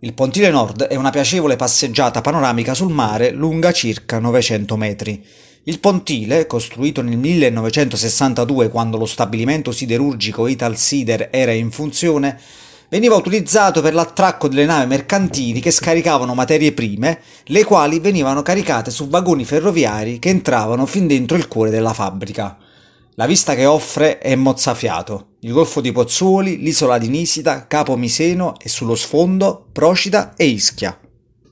Il pontile nord è una piacevole passeggiata panoramica sul mare lunga circa 900 metri. Il pontile, costruito nel 1962 quando lo stabilimento siderurgico Ital Sider era in funzione, veniva utilizzato per l'attracco delle navi mercantili che scaricavano materie prime, le quali venivano caricate su vagoni ferroviari che entravano fin dentro il cuore della fabbrica. La vista che offre è mozzafiato. Il golfo di Pozzuoli, l'isola di Nisida, Capo Miseno e sullo sfondo Procida e Ischia.